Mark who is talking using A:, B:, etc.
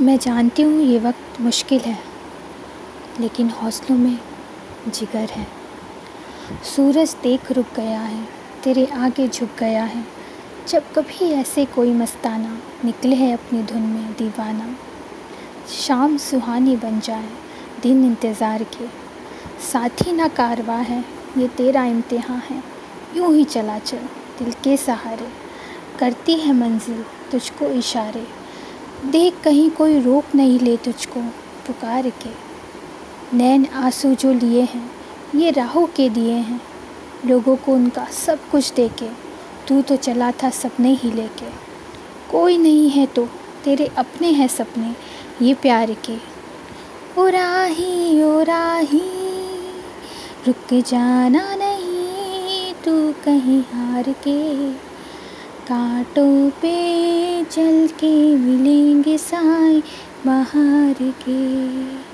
A: मैं जानती हूँ ये वक्त मुश्किल है, लेकिन हौसलों में जिगर है। सूरज देख रुक गया है, तेरे आगे झुक गया है। जब कभी ऐसे कोई मस्ताना निकले है अपनी धुन में दीवाना, शाम सुहानी बन जाए दिन इंतज़ार के। साथी ना कारवा है, ये तेरा इम्तिहान है, यूँ ही चला चल, दिल के सहारे। करती है मंजिल तुझको इशारे। देख कहीं कोई रोक नहीं ले तुझको पुकार के नैन आँसू जो लिए हैं, ये राहों के दिए हैं। लोगों को उनका सब कुछ दे के तू तो चला था सपने ही लेके। कोई नहीं है तो तेरे अपने हैं सपने, ये प्यार के ओ राही ओ राही, रुक जाना नहीं तू कहीं हार के कांटों पे चल के मिलेंगे साए बाहर के।